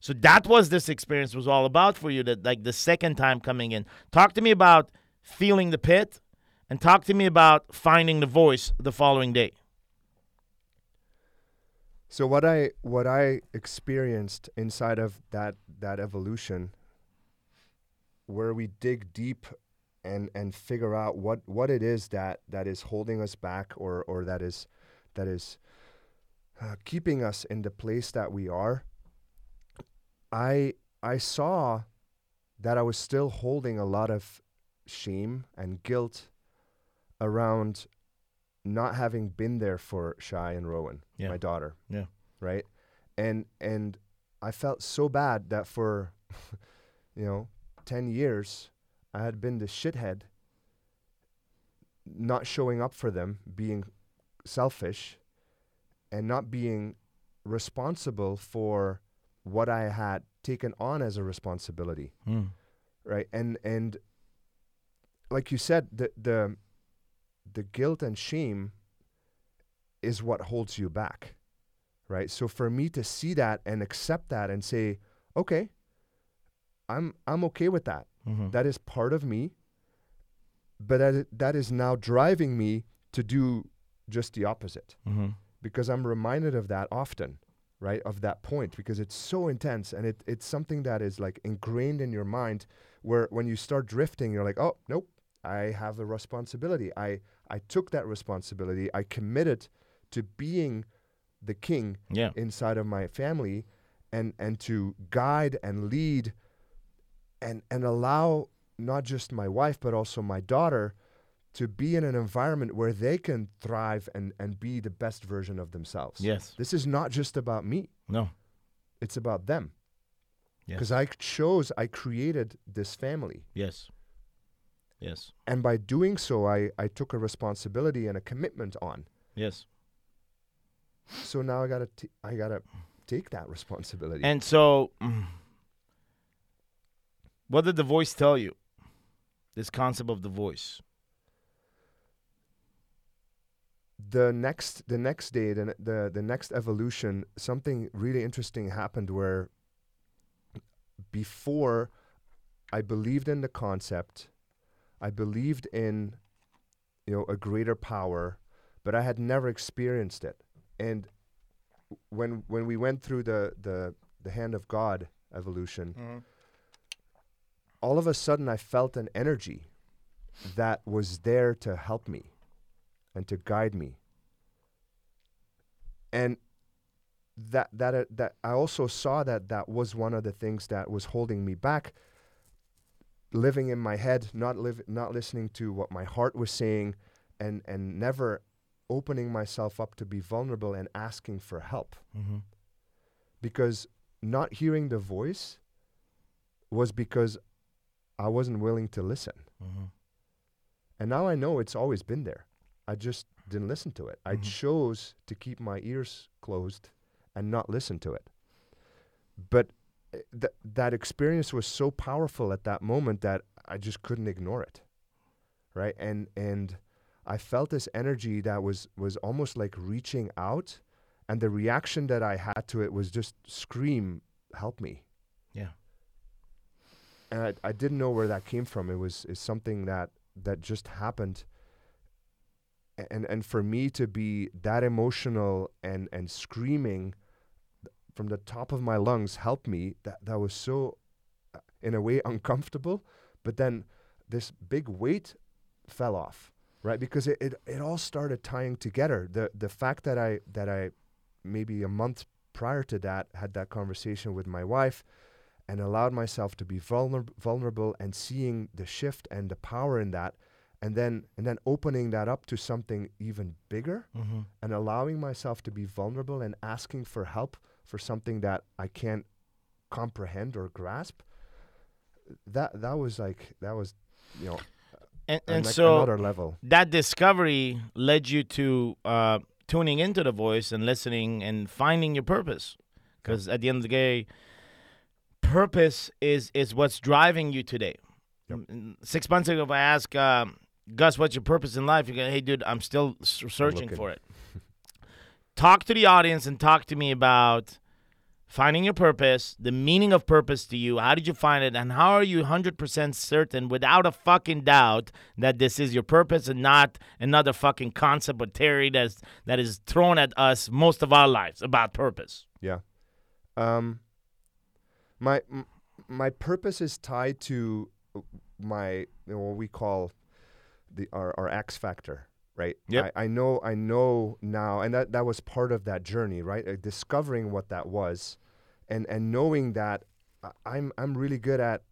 So that was this experience was all about for you that like the second time coming in. Talk to me about feeling the pit and talk to me about finding the voice the following day. So what I what I experienced inside of that that evolution where we dig deep and and figure out what what it is that that is holding us back or or that is that is uh, keeping us in the place that we are I I saw that I was still holding a lot of shame and guilt around not having been there for Shy and Rowan, Yeah. my daughter. Yeah. Right. And and I felt so bad that for you know, ten years I had been the shithead not showing up for them, being selfish and not being responsible for what I had taken on as a responsibility Mm. right and and like you said the the the guilt and shame is what holds you back right? So for me to see that and accept that and say okay i'm i'm okay with that. Hmm that is part of me but that that is now driving me to do just the opposite. Hmm because I'm reminded of that often, right? Of that point because it's so intense and it, it's something that is like ingrained in your mind where when you start drifting, you're like, oh, nope, I have a responsibility. I, I took that responsibility. I committed to being the king Yeah. inside of my family and, and to guide and lead and, and allow not just my wife, but also my daughter to be in an environment where they can thrive and, and be the best version of themselves. Yes. This is not just about me, No. it's about them. Yes. Because I chose, I created this family. Yes. Yes. And by doing so, I, I took a responsibility and a commitment on. Yes. So now I gotta t- I gotta take that responsibility. And so, mm, what did the voice tell you? This concept of the voice. the next the next day the, the the next evolution something really interesting happened where before i believed in the concept i believed in you know a greater power but i had never experienced it and when when we went through the the the hand of god evolution all of a sudden I felt an energy that was there to help me and to guide me. And that that uh, that I also saw that that was one of the things that was holding me back living in my head not live not listening to what my heart was saying and and never opening myself up to be vulnerable and asking for help Mm-hmm. because not hearing the voice was because I wasn't willing to listen. Mm-hmm. And now I know it's always been there. I just didn't listen to it. I Mhm. chose to keep my ears closed and not listen to it. But uh, th- that experience was so powerful at that moment that I just couldn't ignore it. Right? And and I felt this energy that was was almost like reaching out and the reaction that I had to it was just scream help me. Yeah. And I, I didn't know where that came from. It was is something that that just happened and and for me to be that emotional and and screaming from the top of my lungs help me that that was so uh, in a way uncomfortable but then this big weight fell off right because it, it it all started tying together the the fact that i that i maybe a month prior to that had that conversation with my wife and allowed myself to be vulner- vulnerable and seeing the shift and the power in that and then and then opening that up to something even bigger Mm-hmm. and allowing myself to be vulnerable and asking for help for something that I can't comprehend or grasp. That that was like that was, you know, And, and like so another level. that discovery led you to uh, tuning into the voice and listening and finding your purpose. Because at the end of the day, purpose is is what's driving you today. Yep. Mm, Six months ago, if I ask um, Gus, "What's your purpose in life?" You go, "Hey, dude, I'm still s- searching for it." Talk to the audience and talk to me about finding your purpose, the meaning of purpose to you. How did you find it, and how are you 100% certain, without a fucking doubt, that this is your purpose and not another fucking concept or theory that's that is thrown at us most of our lives about purpose? Yeah. Um, my m- my purpose is tied to my what we call the our, our X factor, right? Yep. I, I know I know now, and that that was part of that journey, right? Uh, discovering what that was, and and knowing that I'm I'm really good at,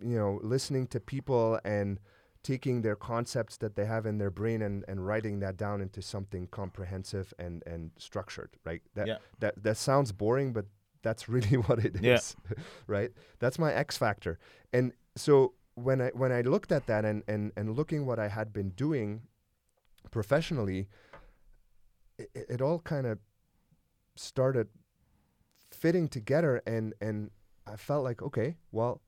you know, listening to people and taking their concepts that they have in their brain and, and writing that down into something comprehensive and, and structured, right? That, Yeah. that that sounds boring, but that's really what it is, Yeah. right? That's my X factor. And so when I when I looked at that and and, and looking what I had been doing professionally, it, it all kind of started fitting together and and I felt like okay, well,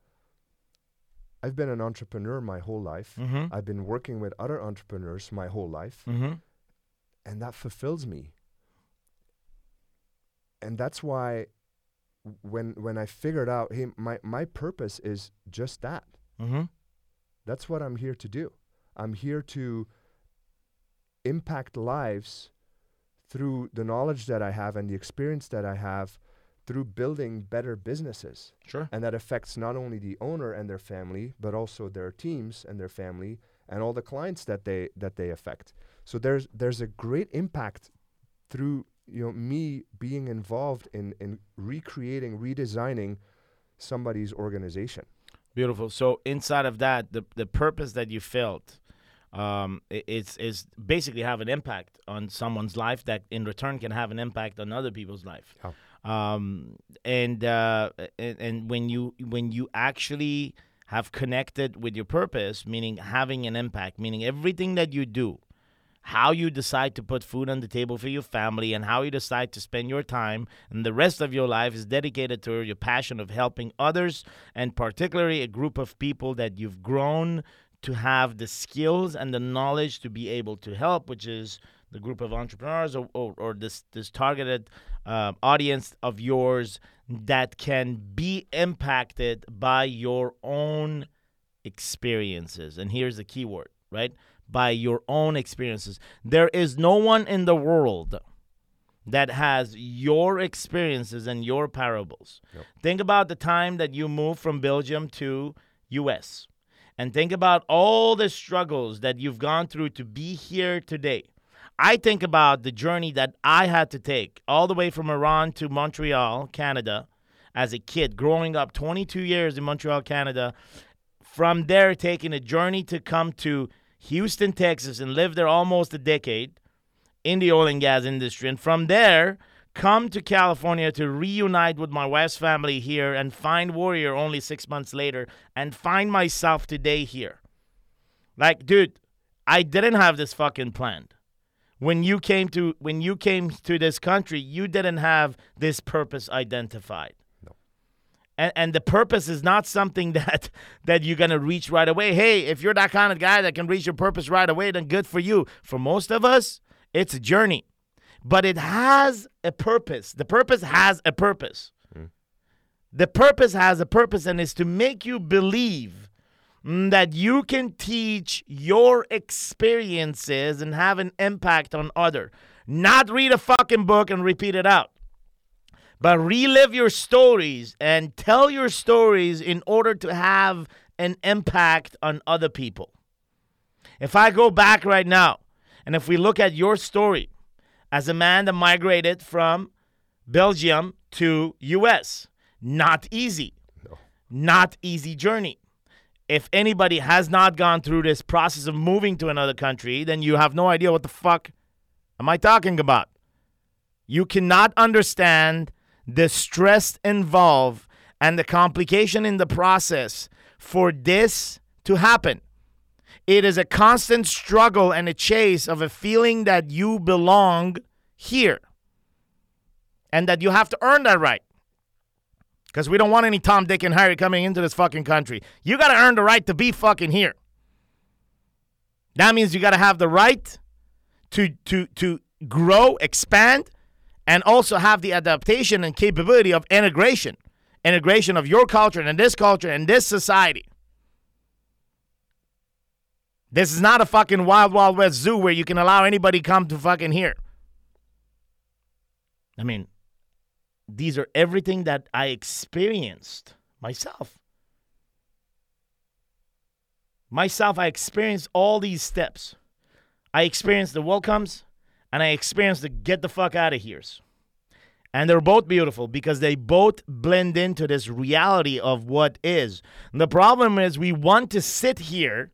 I've been an entrepreneur my whole life. Mm-hmm. I've been working with other entrepreneurs my whole life, Mm-hmm. and that fulfills me. And that's why when when I figured out, hey, my my purpose is just that. Mm-hmm. That's what I'm here to do. I'm here to impact lives through the knowledge that I have and the experience that I have through building better businesses. Sure. And that affects not only the owner and their family, but also their teams and their family and all the clients that they that they affect. So there's there's a great impact through you know me being involved in in recreating, redesigning somebody's organization. Beautiful. So inside of that, the the purpose that you felt, um, is is basically have an impact on someone's life that in return can have an impact on other people's life. Yeah. Um, and uh, and, and when you when you actually have connected with your purpose, meaning having an impact, meaning everything that you do, how you decide to put food on the table for your family and how you decide to spend your time and the rest of your life is dedicated to your passion of helping others and particularly a group of people that you've grown to have the skills and the knowledge to be able to help which is the group of entrepreneurs or, or, or this this targeted uh, audience of yours that can be impacted by your own experiences and here's the key word right by your own experiences. There is no one in the world that has your experiences and your parables. Yep. Think about the time that you moved from Belgium to US. And think about all the struggles that you've gone through to be here today. I think about the journey that I had to take all the way from Iran to Montreal, Canada, as a kid, growing up 22 years in Montreal, Canada. From there, taking a journey to come to Houston, Texas, and live there almost a decade in the oil and gas industry. And from there, come to California to reunite with my West family here and find Warrior only six months later and find myself today here. Like, dude, I didn't have this fucking planned. When you came to when you came to this country, you didn't have this purpose identified. And, and the purpose is not something that that you're gonna reach right away. Hey, if you're that kind of guy that can reach your purpose right away, then good for you. For most of us, it's a journey, but it has a purpose. The purpose has a purpose. The purpose has a purpose, and is to make you believe mm, that you can teach your experiences and have an impact on other. Not read a fucking book and repeat it out but relive your stories and tell your stories in order to have an impact on other people. If I go back right now, and if we look at your story as a man that migrated from Belgium to US, not easy. No. Not easy journey. If anybody has not gone through this process of moving to another country, then you have no idea what the fuck am I talking about. You cannot understand the stress involved and the complication in the process for this to happen. It is a constant struggle and a chase of a feeling that you belong here and that you have to earn that right. Because we don't want any Tom, Dick, and Harry coming into this fucking country. You got to earn the right to be fucking here. That means you got to have the right to to to grow, expand, and also have the adaptation and capability of integration, integration of your culture and this culture and this society. This is not a fucking wild wild west zoo where you can allow anybody come to fucking here. I mean, these are everything that I experienced myself. Myself, I experienced all these steps. I experienced the welcomes and I experienced the get the fuck out of here's. And they're both beautiful because they both blend into this reality of what is. And the problem is we want to sit here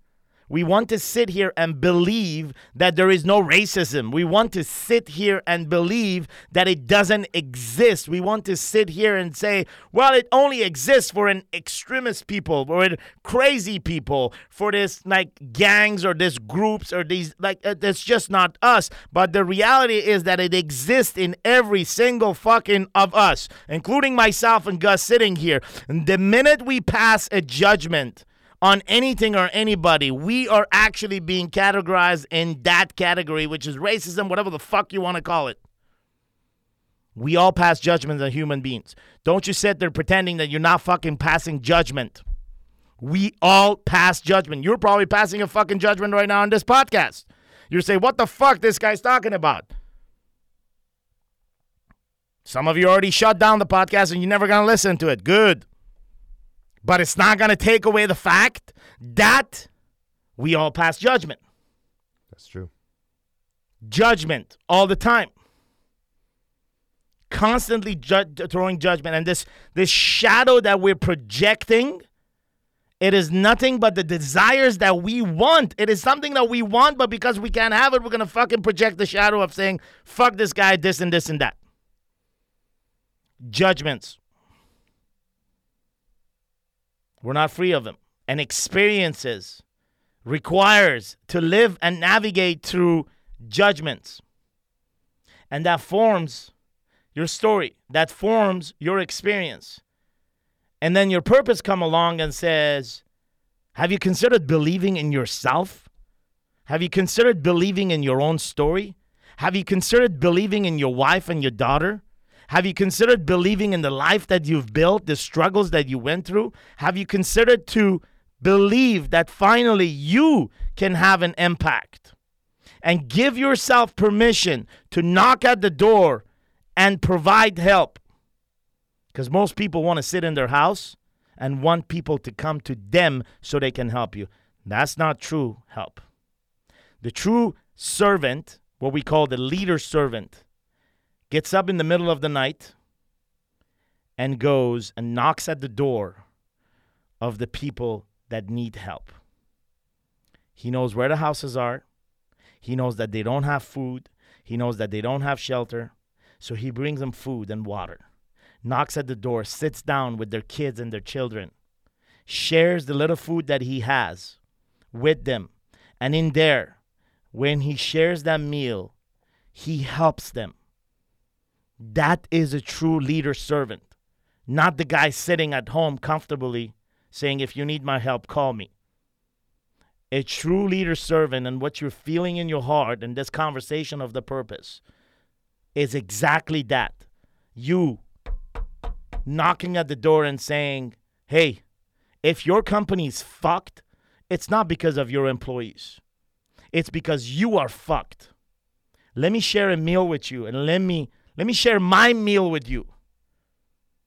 we want to sit here and believe that there is no racism. We want to sit here and believe that it doesn't exist. We want to sit here and say, well, it only exists for an extremist people or crazy people, for this like gangs or this groups or these like uh, that's just not us. But the reality is that it exists in every single fucking of us, including myself and Gus sitting here. And the minute we pass a judgment, on anything or anybody, we are actually being categorized in that category, which is racism, whatever the fuck you want to call it. We all pass judgments on human beings. Don't you sit there pretending that you're not fucking passing judgment. We all pass judgment. You're probably passing a fucking judgment right now on this podcast. You say, what the fuck this guy's talking about? Some of you already shut down the podcast and you're never going to listen to it. Good. But it's not going to take away the fact that we all pass judgment. That's true. Judgment all the time. Constantly ju- throwing judgment. And this, this shadow that we're projecting, it is nothing but the desires that we want. It is something that we want, but because we can't have it, we're going to fucking project the shadow of saying, fuck this guy, this and this and that. Judgments. We're not free of them. And experiences requires to live and navigate through judgments. And that forms your story. That forms your experience. And then your purpose come along and says, "Have you considered believing in yourself? Have you considered believing in your own story? Have you considered believing in your wife and your daughter? Have you considered believing in the life that you've built, the struggles that you went through? Have you considered to believe that finally you can have an impact? And give yourself permission to knock at the door and provide help. Because most people want to sit in their house and want people to come to them so they can help you. That's not true help. The true servant, what we call the leader servant, gets up in the middle of the night and goes and knocks at the door of the people that need help. He knows where the houses are. He knows that they don't have food. He knows that they don't have shelter. So he brings them food and water, knocks at the door, sits down with their kids and their children, shares the little food that he has with them. And in there, when he shares that meal, he helps them. That is a true leader servant, not the guy sitting at home comfortably saying, If you need my help, call me. A true leader servant and what you're feeling in your heart and this conversation of the purpose is exactly that. You knocking at the door and saying, Hey, if your company's fucked, it's not because of your employees. It's because you are fucked. Let me share a meal with you and let me let me share my meal with you.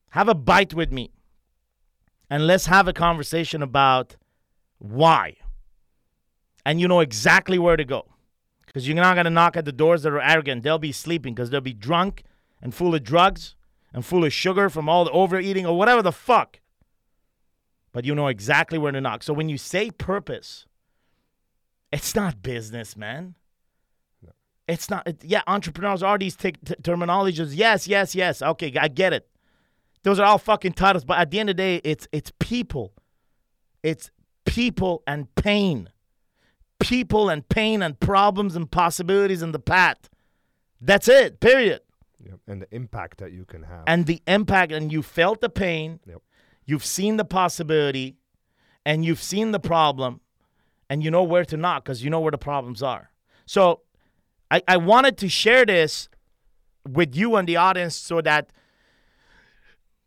Have a bite with me. And let's have a conversation about why. And you know exactly where to go. Because you're not going to knock at the doors that are arrogant. They'll be sleeping because they'll be drunk and full of drugs and full of sugar from all the overeating or whatever the fuck. But you know exactly where to knock. So when you say purpose, it's not business, man. It's not, it, yeah, entrepreneurs are these t- t- terminologies. Yes, yes, yes. Okay, I get it. Those are all fucking titles, but at the end of the day, it's it's people. It's people and pain. People and pain and problems and possibilities in the path. That's it. Period. Yep. And the impact that you can have. And the impact and you felt the pain. Yep. You've seen the possibility and you've seen the problem and you know where to knock because you know where the problems are. So I, I wanted to share this with you and the audience so that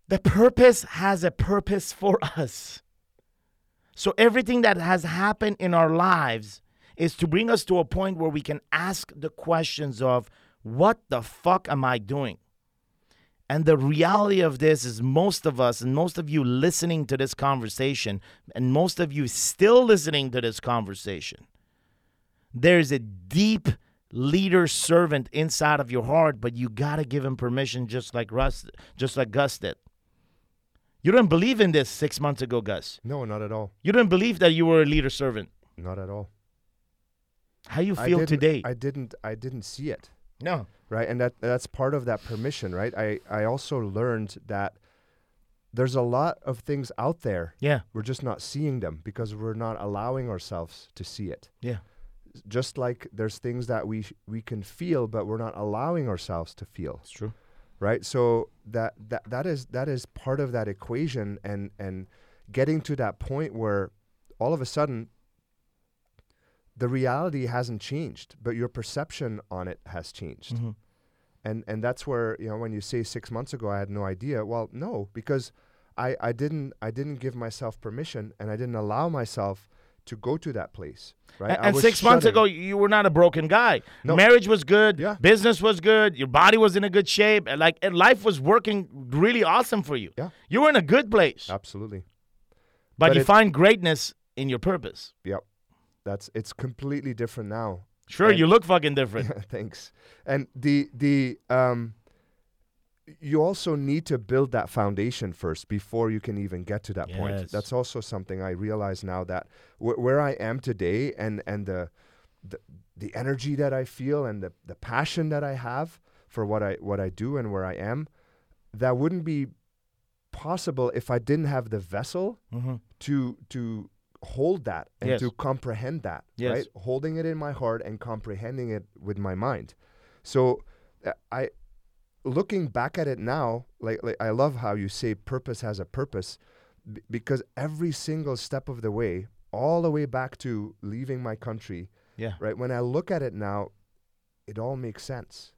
the purpose has a purpose for us. So everything that has happened in our lives is to bring us to a point where we can ask the questions of what the fuck am I doing? And the reality of this is most of us and most of you listening to this conversation and most of you still listening to this conversation. There's a deep leader servant inside of your heart, but you got to give him permission just like Russ just like Gus did. You didn't believe in this 6 months ago, Gus. no, not at all. You didn't believe that you were a leader servant. Not at all. How you feel didn't- today? I didn't I didn't see it. no. right and that that's part of that permission right i i also learned that there's a lot of things out there Yeah. we're just not seeing them because we're not allowing ourselves to see it Yeah. Just like there's things that we sh- we can feel but we're not allowing ourselves to feel It's true. right so that that that is that is part of that equation and and getting to that point where all of a sudden the reality hasn't changed but your perception on it has changed Mhm. and and that's where you know when you say six months ago I had no idea. Well, no, because I I didn't I didn't give myself permission and I didn't allow myself to go to that place. Right. And, and six months shutting. ago, you were not a broken guy. No. Marriage was good. Yeah. Business was good. Your body was in a good shape. and Like and life was working really awesome for you. Yeah. You were in a good place. absolutely. but, but you it- find greatness in your purpose. Yep. That's it's completely different now. Sure, And- you look fucking different. Thanks. And the the um you also need to build that foundation first before you can even get to that Yes. point. That's also something I realize now that wh- where I am today and and the, the the energy that I feel and the the passion that I have for what I what I do and where I am, that wouldn't be possible if I didn't have the vessel hmm to to hold that and Yes. to comprehend that Yes. right holding it in my heart and comprehending it with my mind so uh, i looking back at it now like, like i love how you say purpose has a purpose b- because every single step of the way all the way back to leaving my country Yeah. right when i look at it now it all makes sense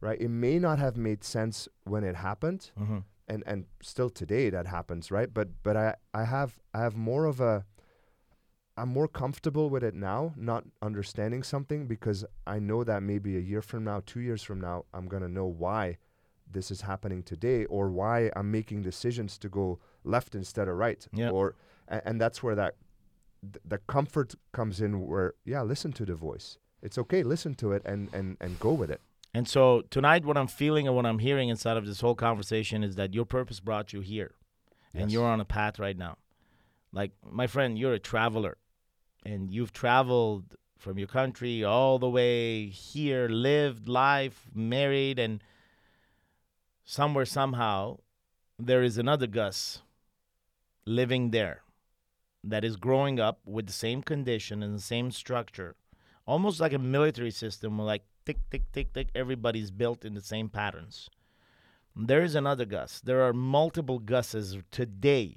right? It may not have made sense when it happened hmm and and still today that happens right? But but i i have i have more of a i'm more comfortable with it now not understanding something because i know that maybe a year from now two years from now i'm going to know why this is happening today or why i'm making decisions to go left instead of right Yeah. or and, and that's where that th- the comfort comes in where yeah listen to the voice. It's okay listen to it and and and go with it. And so tonight, what I'm feeling and what I'm hearing inside of this whole conversation is that your purpose brought you here, and you're on a path right now. Like my friend, you're a traveler, and you've traveled from your country all the way here, lived life, married, and somewhere somehow there is another Gus living there that is growing up with the same condition and the same structure, almost like a military system, like tick, tick, tick, tick, everybody's built in the same patterns. There is another Gus. There are multiple Guses today.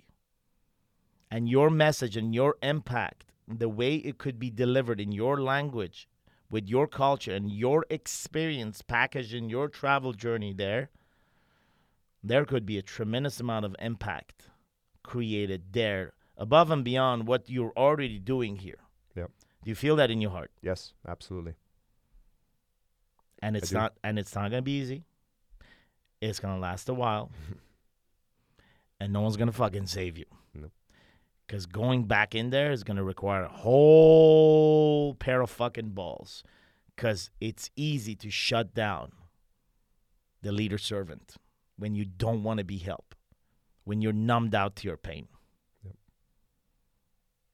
And your message and your impact, the way it could be delivered in your language, with your culture and your experience packaged in your travel journey there, there could be a tremendous amount of impact created there above and beyond what you're already doing here. Yep. Do you feel that in your heart? yes absolutely and it's not and it's not gonna be easy. It's gonna last a while, and no one's gonna fucking save you. Nope. Because going back in there is gonna require a whole pair of fucking balls. Because it's easy to shut down the leader servant when you don't want to be helped, when you're numbed out to your pain. Yep.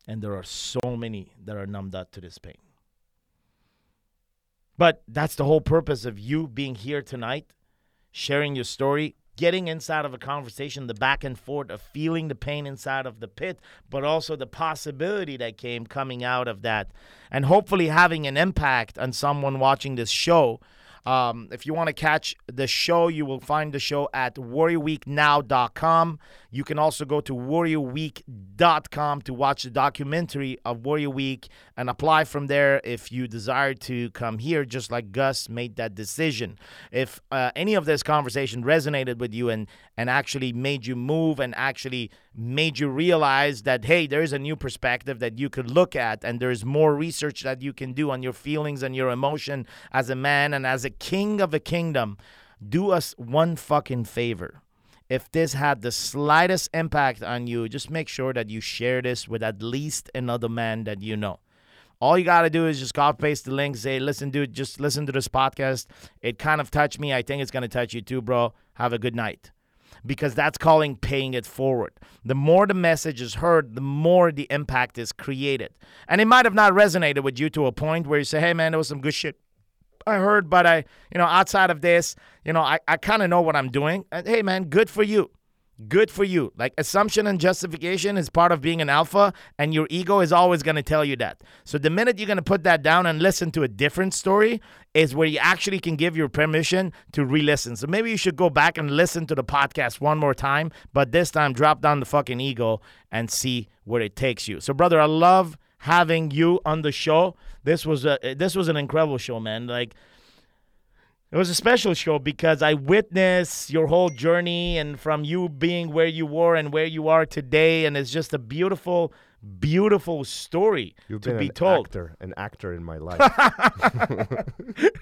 And there are so many that are numbed out to this pain. But that's the whole purpose of you being here tonight, sharing your story, getting inside of a conversation, the back and forth of feeling the pain inside of the pit, but also the possibility that came coming out of that, and hopefully having an impact on someone watching this show. Um, if you want to catch the show, you will find the show at warriorweeknow.com. You can also go to warriorweek.com to watch the documentary of Warrior Week and apply from there if you desire to come here, just like Gus made that decision. If uh, any of this conversation resonated with you and, and actually made you move and actually made you realize that, hey, there's a new perspective that you could look at and there's more research that you can do on your feelings and your emotion as a man and as a king of a kingdom, do us one fucking favor if this had the slightest impact on you, just make sure that you share this with at least another man that you know. All you got to do is just copy paste the link, say, listen, dude, just listen to this podcast. It kind of touched me. I think it's to touch you too, bro. Have a good night. Because that's calling paying it forward. The more the message is heard, the more the impact is created. And it might have not resonated with you to a point where you say, hey, man, there was some good shit I heard, but I, you know, outside of this, you know, I, I kind of know what I'm doing. And hey, man, good for you. Good for you. Like assumption and justification is part of being an alpha, and your ego is always going to tell you that. So the minute you're going to put that down and listen to a different story is where you actually can give your permission to re listen. So maybe you should go back and listen to the podcast one more time, but this time drop down the fucking ego and see where it takes you. So, brother, I love having you on the show. This was a this was an incredible show, man. Like it was a special show because I witnessed your whole journey and from you being where you were and where you are today, and it's just a beautiful, beautiful story You've to be an told. actor, an actor in my life.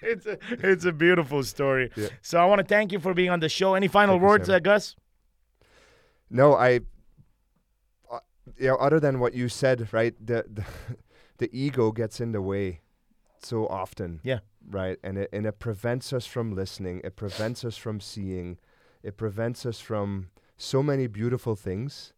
it's a it's a beautiful story. Yeah. So I want to thank you for being on the show. Any final Thank words, uh, Gus? No, I, uh, you know, other than what you said, right? The, the the ego gets in the way so often. Yeah. Right, and it and it prevents us from listening. It prevents us from seeing. It prevents us from so many beautiful things,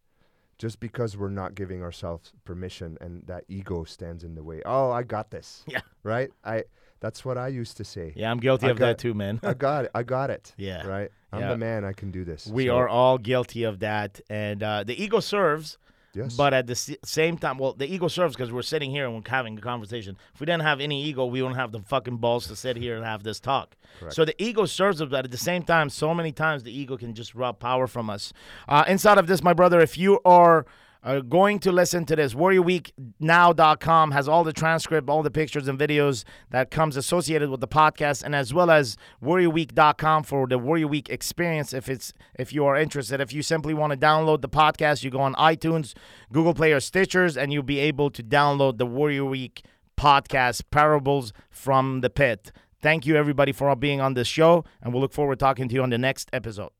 just because we're not giving ourselves permission, and that ego stands in the way. Oh, I got this. Yeah. Right. I. That's what I used to say. Yeah, I'm guilty I of that too, man. I got it. I got it. Yeah. Right. I'm Yeah. the man. I can do this. We So, are all guilty of that, and uh, the ego serves. Yes. But at the same time, well, the ego serves because we're sitting here and we're having a conversation. If we didn't have any ego, we wouldn't have the fucking balls to sit here and have this talk. Correct. So the ego serves us, but at the same time, so many times the ego can just rob power from us. Uh, inside of this, my brother, if you are uh, going to listen to this, warriorweeknow.com has all the transcript, all the pictures and videos that comes associated with the podcast, and as well as warriorweek.com for the Warrior Week experience. If it's if you are interested, if you simply want to download the podcast, you go on iTunes, Google Play, or Stitchers, and you'll be able to download the Warrior Week podcast, Parables from the Pit. Thank you, everybody, for being on this show, and we'll look forward to talking to you on the next episode.